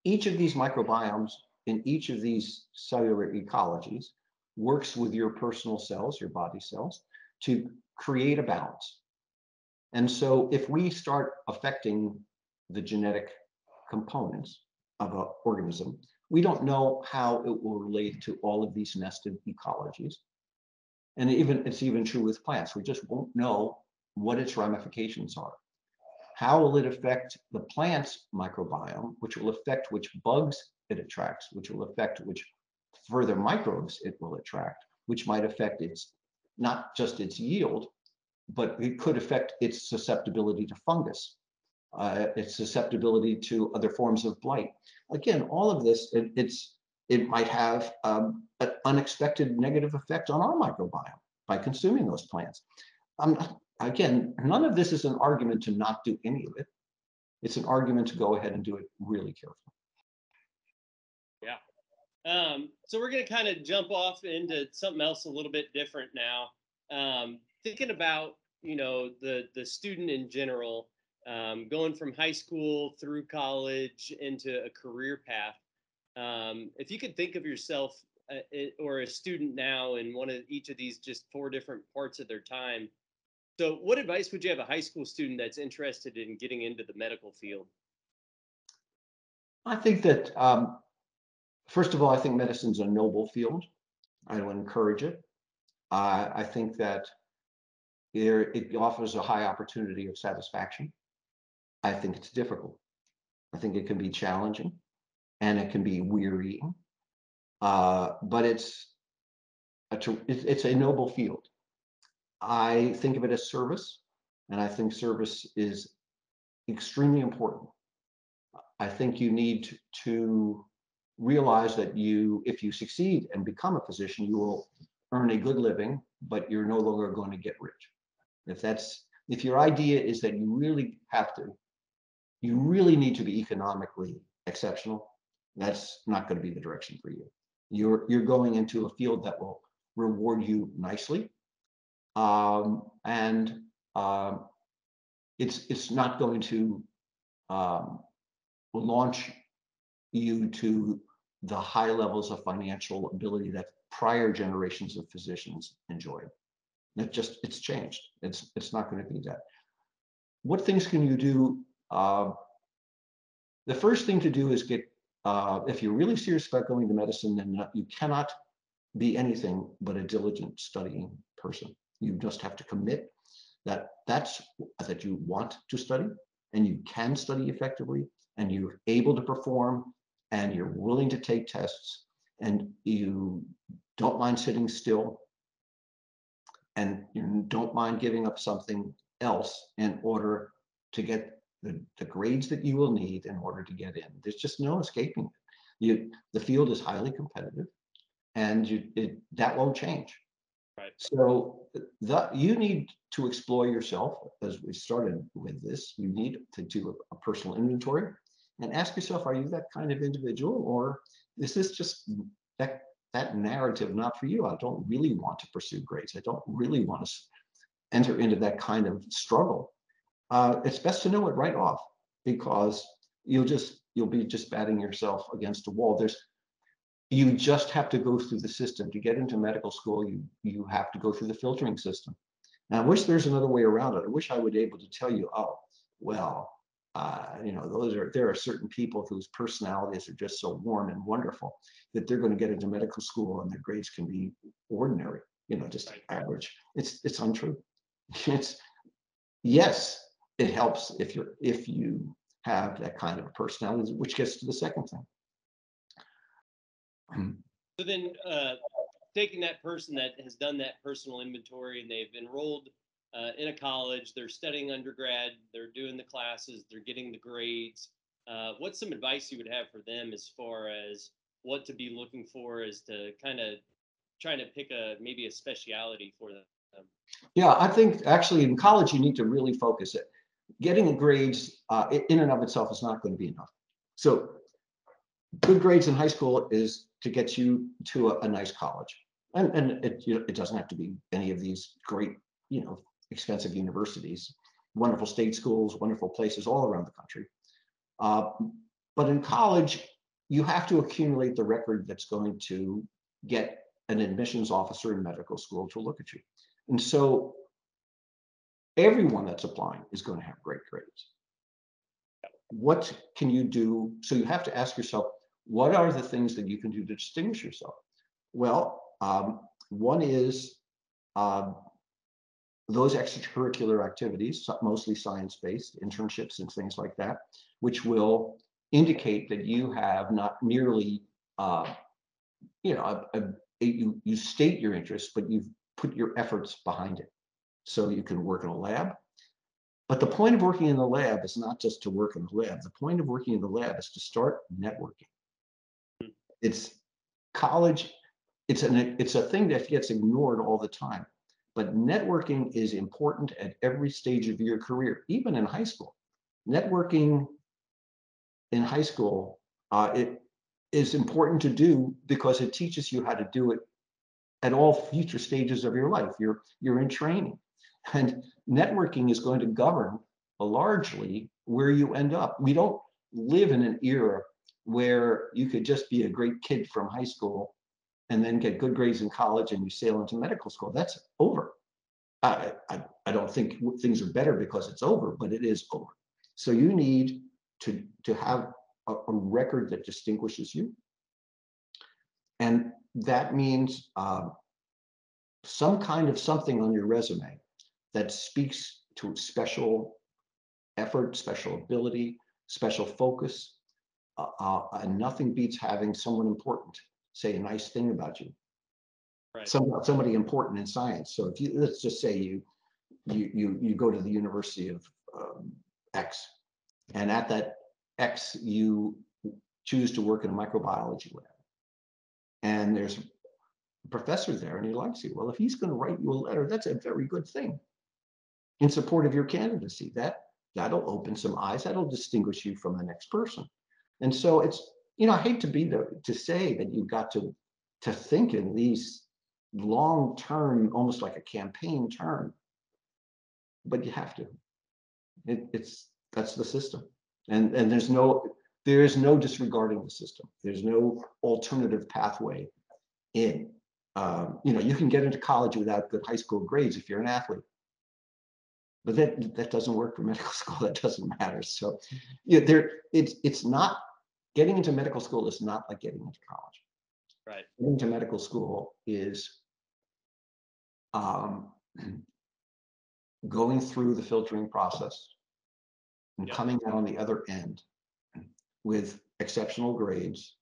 each of these microbiomes in each of these cellular ecologies works with your personal cells, your body cells, to create a balance. And so if we start affecting the genetic components of an organism, we don't know how it will relate to all of these nested ecologies. And even it's even true with plants. We just won't know what its ramifications are. How will it affect the plant's microbiome, which will affect which bugs it attracts, which will affect which further microbes it will attract, which might affect its not just its yield, but it could affect its susceptibility to fungus, uh, its susceptibility to other forms of blight. Again, all of this, it, it's it might have um, an unexpected negative effect on our microbiome by consuming those plants. Um, again, none of this is an argument to not do any of it. It's an argument to go ahead and do it really carefully. Yeah. Um, so we're going to kind of jump off into something else a little bit different now. Um, thinking about you know the the student in general, um, going from high school through college into a career path. Um, if you could think of yourself uh, or a student now in one of each of these just four different parts of their time, so what advice would you have a high school student that's interested in getting into the medical field? I think that um, first of all, I think medicine's a noble field. I would encourage it. Uh, I think that there, it offers a high opportunity of satisfaction. I think it's difficult. I think it can be challenging and it can be wearying. Uh, but it's a, it's a noble field. I think of it as service, and I think service is extremely important. I think you need to realize that you, if you succeed and become a physician, you will earn a good living, but you're no longer going to get rich. If that's if your idea is that you really have to, you really need to be economically exceptional, that's not going to be the direction for you. You're you're going into a field that will reward you nicely, um, and um, it's it's not going to um, launch you to the high levels of financial ability that prior generations of physicians enjoyed. It just it's changed. It's it's not going to be that. What things can you do? Uh, the first thing to do is get uh, if you're really serious about going to medicine, then you cannot be anything but a diligent studying person. You just have to commit that that's that you want to study and you can study effectively and you're able to perform and you're willing to take tests and you don't mind sitting still and you don't mind giving up something else in order to get the, the grades that you will need in order to get in. There's just no escaping it. You, the field is highly competitive and you, it, that won't change. Right. So the, you need to explore yourself as we started with this. You need to do a, a personal inventory and ask yourself, are you that kind of individual or is this just that that narrative not for you. I don't really want to pursue grades. I don't really want to enter into that kind of struggle. Uh, it's best to know it right off because you'll just you'll be just batting yourself against a wall. There's you just have to go through the system to get into medical school. You you have to go through the filtering system. And I wish there's another way around it. I wish I would be able to tell you, oh, well, uh, you know, those are there are certain people whose personalities are just so warm and wonderful that they're going to get into medical school and their grades can be ordinary, you know, just average. It's it's untrue. It's yes, it helps if you're if you have that kind of a personality, which gets to the second thing. So then, uh, taking that person that has done that personal inventory and they've enrolled uh, in a college, they're studying undergrad, they're doing the classes, they're getting the grades. Uh, what's some advice you would have for them as far as what to be looking for as to kind of trying to pick a maybe a speciality for them? Yeah, I think actually in college you need to really focus it. Getting grades uh, in and of itself is not going to be enough. So good grades in high school is to get you to a, a nice college, and and it you know, it doesn't have to be any of these great you know expensive universities, wonderful state schools, wonderful places all around the country. Uh, but in college, you have to accumulate the record that's going to get an admissions officer in medical school to look at you. And so everyone that's applying is going to have great grades. What can you do? So you have to ask yourself, what are the things that you can do to distinguish yourself? Well, um, one is um, those extracurricular activities, mostly science-based internships and things like that, which will indicate that you have not merely, uh, you know, a, a, a, you, you state your interests, but you've put your efforts behind it. So you can work in a lab. But the point of working in the lab is not just to work in the lab. The point of working in the lab is to start networking. It's college, it's an it's a thing that gets ignored all the time. But networking is important at every stage of your career, even in high school. Networking in high school, uh, it is important to do because it teaches you how to do it at all future stages of your life. You're you're in training, and networking is going to govern largely where you end up. We don't live in an era where you could just be a great kid from high school and then get good grades in college and you sail into medical school. That's over. I, I, I don't think things are better because it's over, but it is over. So you need to, to have a, a record that distinguishes you. And that means uh, some kind of something on your resume that speaks to special effort, special ability, special focus. Uh, uh, and nothing beats having someone important say a nice thing about you. Right. Some, somebody important in science. So if you let's just say you you you you go to the University of um, X, and at that X you choose to work in a microbiology lab, and there's a professor there, and he likes you. Well, if he's going to write you a letter, that's a very good thing in support of your candidacy. That that'll open some eyes. That'll distinguish you from the next person. And so it's you know I hate to be the to say that you've got to to think in these long term, almost like a campaign term. But you have to. It, it's that's the system, and and there's no there is no disregarding the system. There's no alternative pathway in. Um, you know, you can get into college without good high school grades if you're an athlete, but that that doesn't work for medical school. That doesn't matter. So, yeah, there it's it's not getting into medical school is not like getting into college. Right. Getting to medical school is um, going through the filtering process and yep. coming out on the other end with exceptional grades.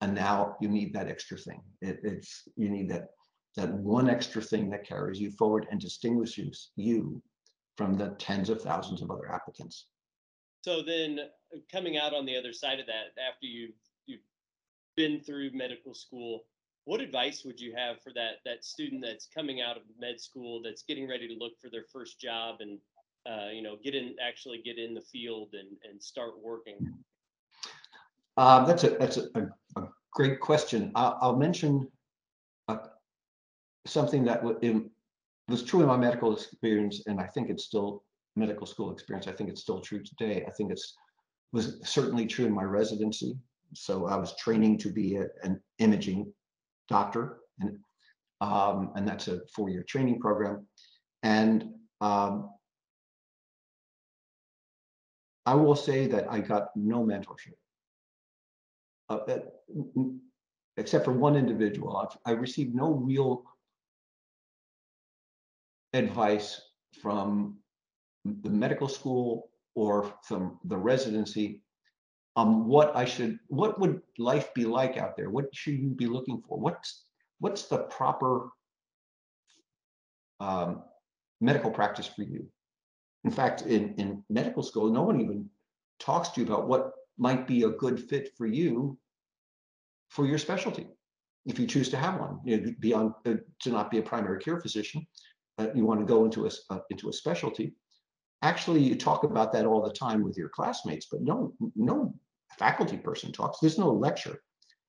And now you need that extra thing. It, it's you need that that one extra thing that carries you forward and distinguishes you from the tens of thousands of other applicants. So then, uh, coming out on the other side of that, after you've, you've been through medical school, what advice would you have for that that student that's coming out of med school that's getting ready to look for their first job and uh, you know get in actually get in the field and and start working? Uh, that's a that's a, a, a great question. I'll, I'll mention uh, something that was true in my medical experience and i think it's still medical school experience i think it's still true today i think it's was certainly true in my residency so i was training to be a, an imaging doctor, and um, and that's a four-year training program. And um, I will say that I got no mentorship, uh, except for one individual. I've, I received no real advice from the medical school or from the residency um, what I should, what would life be like out there? What should you be looking for? What's what's the proper um, medical practice for you? In fact, in, in medical school, no one even talks to you about what might be a good fit for you for your specialty, if you choose to have one. You know, beyond uh, to not be a primary care physician, uh, you want to go into a uh, into a specialty. Actually, you talk about that all the time with your classmates, but no no faculty person talks. There's no lecture.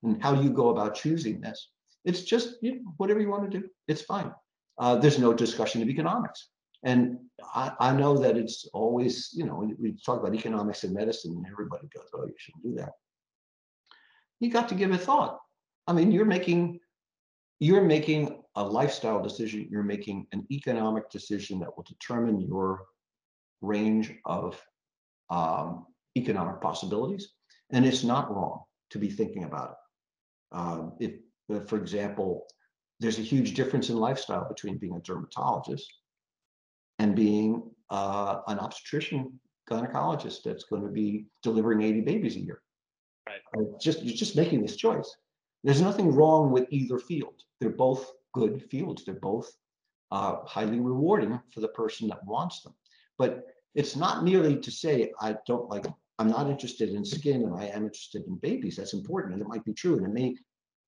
And how you go about choosing this? It's just you know, whatever you want to do. It's fine. Uh, there's no discussion of economics. And I, I, know that it's always, you know, we talk about economics and medicine, and everybody goes, oh, you shouldn't do that. You got to give it thought. I mean, you're making you're making a lifestyle decision, you're making an economic decision that will determine your range of um, economic possibilities. And it's not wrong to be thinking about it. Um, if, if, for example, there's a huge difference in lifestyle between being a dermatologist and being uh, an obstetrician gynecologist that's going to be delivering 80 babies a year. Right. Uh, just you're just making this choice. There's nothing wrong with either field. They're both good fields. They're both uh, highly rewarding for the person that wants them. But it's not merely to say I don't like. I'm not interested in skin, and I am interested in babies. That's important, and it might be true, and it may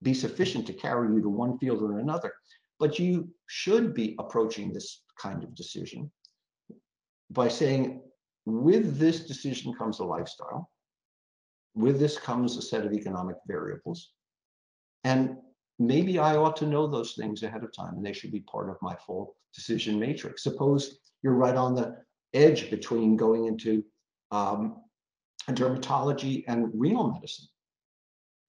be sufficient to carry you to one field or another. But you should be approaching this kind of decision by saying, with this decision comes a lifestyle. With this comes a set of economic variables. And maybe I ought to know those things ahead of time and they should be part of my full decision matrix. Suppose you're right on the edge between going into um, dermatology and renal medicine.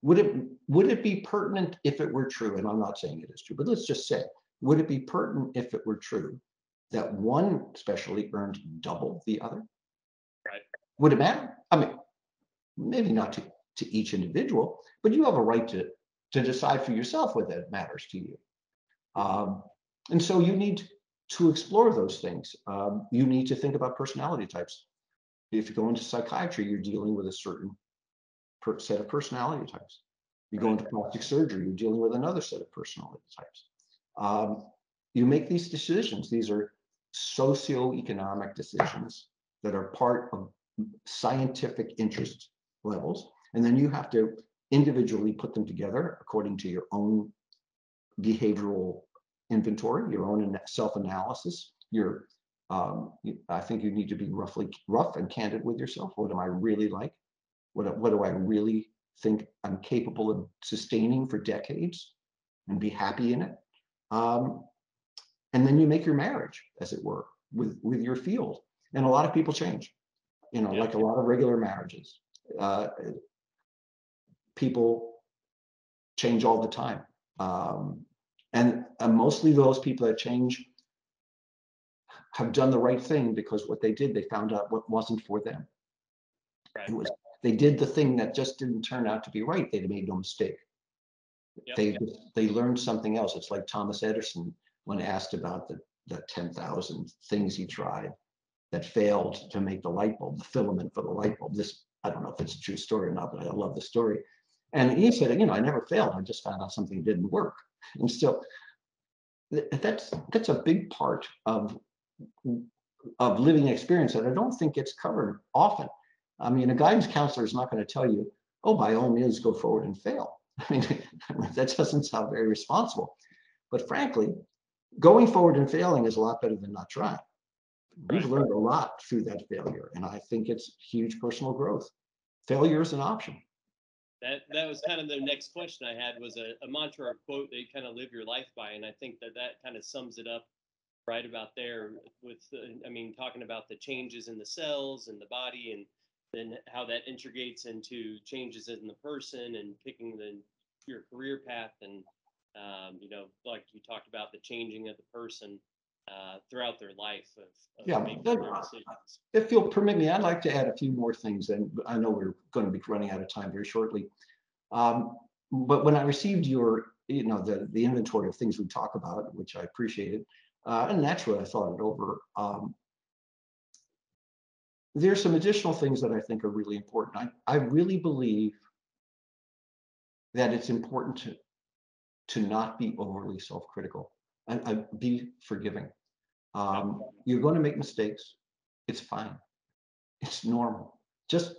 Would it would it be pertinent if it were true? And I'm not saying it is true, but let's just say, would it be pertinent if it were true that one specialty earned double the other? Right. Would it matter? I mean, maybe not to, to each individual, but you have a right to to decide for yourself what that matters to you. Um, and so you need to explore those things. Um, you need to think about personality types. If you go into psychiatry, you're dealing with a certain set of personality types. You go into plastic surgery, you're dealing with another set of personality types. Um, you make these decisions. These are socio-economic decisions that are part of scientific interest levels. And then you have to individually put them together according to your own behavioral inventory, your own self-analysis, your um, I think you need to be roughly rough and candid with yourself. What am I really like? What, what do I really think I'm capable of sustaining for decades and be happy in it? Um, and then you make your marriage, as it were, with, with your field. And a lot of people change, you know, yeah. like a lot of regular marriages. Uh, people change all the time. Um, and, and mostly those people that change have done the right thing because what they did, they found out what wasn't for them. Right. It was they did the thing that just didn't turn out to be right. They made no mistake. Yep. They they learned something else. It's like Thomas Edison when asked about the the ten thousand things he tried that failed to make the light bulb, the filament for the light bulb. This I don't know if it's a true story or not, but I love the story. And he said, you know, I never failed. I just found out something didn't work. And so that's that's a big part of of living experience that I don't think gets covered often. I mean, a guidance counselor is not going to tell you, oh, by all means, go forward and fail. I mean, that doesn't sound very responsible. But frankly, going forward and failing is a lot better than not trying. We've learned a lot through that failure, and I think it's huge personal growth. Failure is an option that that was kind of the next question I had was a, a mantra or quote that you kind of live your life by, and I think that that kind of sums it up right about there. With I mean, talking about the changes in the cells and the body, and then how that integrates into changes in the person, and picking the your career path, and um, you know, like you talked about the changing of the person uh, throughout their life of, of yeah, making their decisions. If you'll permit me, I'd like to add a few more things, and I know we're going to be running out of time very shortly. Um, but when I received your, you know, the the inventory of things we talk about, which I appreciated, uh, and naturally I thought it over. Um, there's some additional things that I think are really important. I, I really believe that it's important to to not be overly self-critical and, and be forgiving. Um, you're going to make mistakes. It's fine. It's normal. Just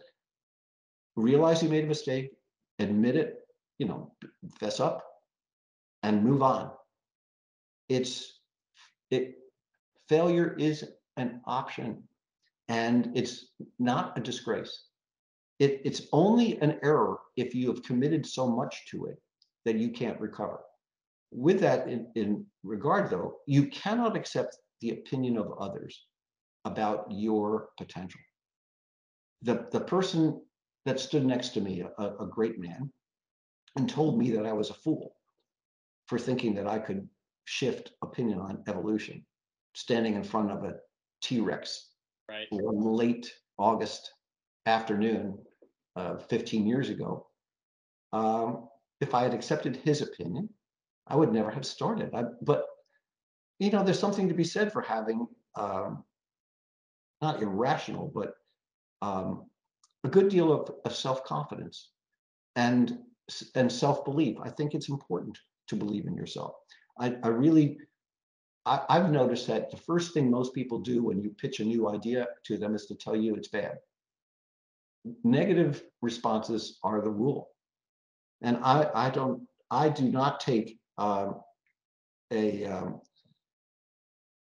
realize you made a mistake, admit it, you know, fess up and move on. It's it failure is an option and it's not a disgrace. It, it's only an error if you have committed so much to it that you can't recover. With that in, in regard, though, you cannot accept the opinion of others about your potential. The, the person that stood next to me, a, a great man, and told me that I was a fool for thinking that I could shift opinion on evolution, standing in front of a T Rex right. one late August afternoon uh, 15 years ago. Um, if I had accepted his opinion, I would never have started. I, but you know, there's something to be said for having um, not irrational, but um, a good deal of, of self-confidence and and self-belief. I think it's important to believe in yourself. I, I really I, I've noticed that the first thing most people do when you pitch a new idea to them is to tell you it's bad. Negative responses are the rule. And I, I don't, I do not take um, a, um,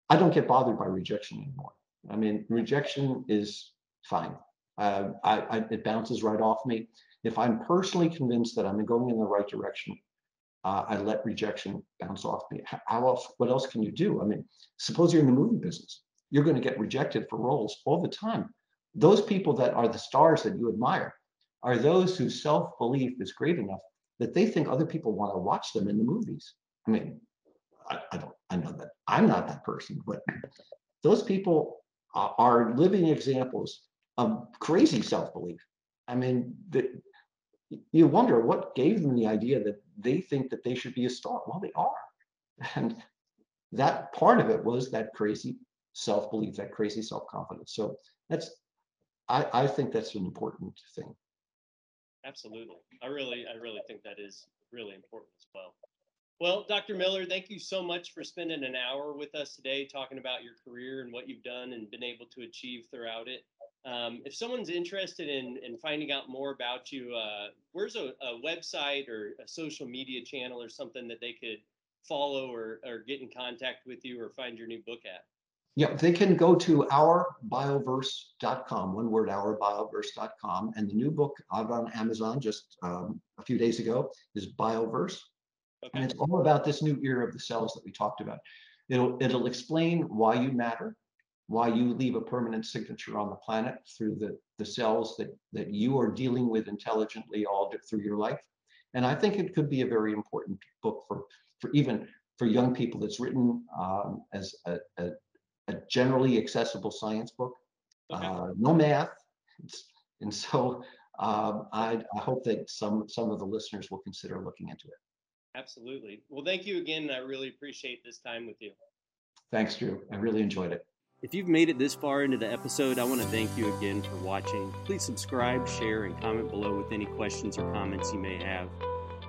I don't get bothered by rejection anymore. I mean, rejection is fine. Uh, I, I, it bounces right off me. If I'm personally convinced that I'm going in the right direction, uh, I let rejection bounce off me. How else? What else can you do? I mean, suppose you're in the movie business, you're going to get rejected for roles all the time. Those people that are the stars that you admire are those whose self belief is great enough that they think other people want to watch them in the movies. I mean, I, I don't. I know that I'm not that person, but those people are, living examples of crazy self belief. I mean, the, you wonder what gave them the idea that they think that they should be a star. Well, they are. And that part of it was that crazy self belief, that crazy self confidence. So that's, I, I think that's an important thing. Absolutely. I really, I really think that is really important as well. Well, Dr. Miller, thank you so much for spending an hour with us today talking about your career and what you've done and been able to achieve throughout it. Um, if someone's interested in, in finding out more about you, uh, where's a, a, website or a social media channel or something that they could follow or, or get in contact with you or find your new book at? Yeah, they can go to ourbioverse.com, one word, ourbioverse.com. And the new book out on Amazon just um, a few days ago is Bioverse. Okay. And it's all about this new era of the cells that we talked about. It'll, it'll explain why you matter, why you leave a permanent signature on the planet through the, the cells that, that you are dealing with intelligently all through your life. And I think it could be a very important book for, for even for young people. It's written um, as a, a, a, generally accessible science book, okay. uh, no math. It's, and so um, I, I hope that some, some of the listeners will consider looking into it. Absolutely. Well, thank you again. I really appreciate this time with you. Thanks, Drew. I really enjoyed it. If you've made it this far into the episode, I want to thank you again for watching. Please subscribe, share, and comment below with any questions or comments you may have.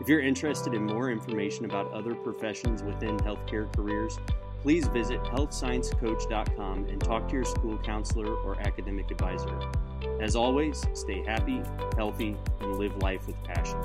If you're interested in more information about other professions within healthcare careers, please visit healthsciencecoach.com and talk to your school counselor or academic advisor. As always, stay happy, healthy, and live life with passion.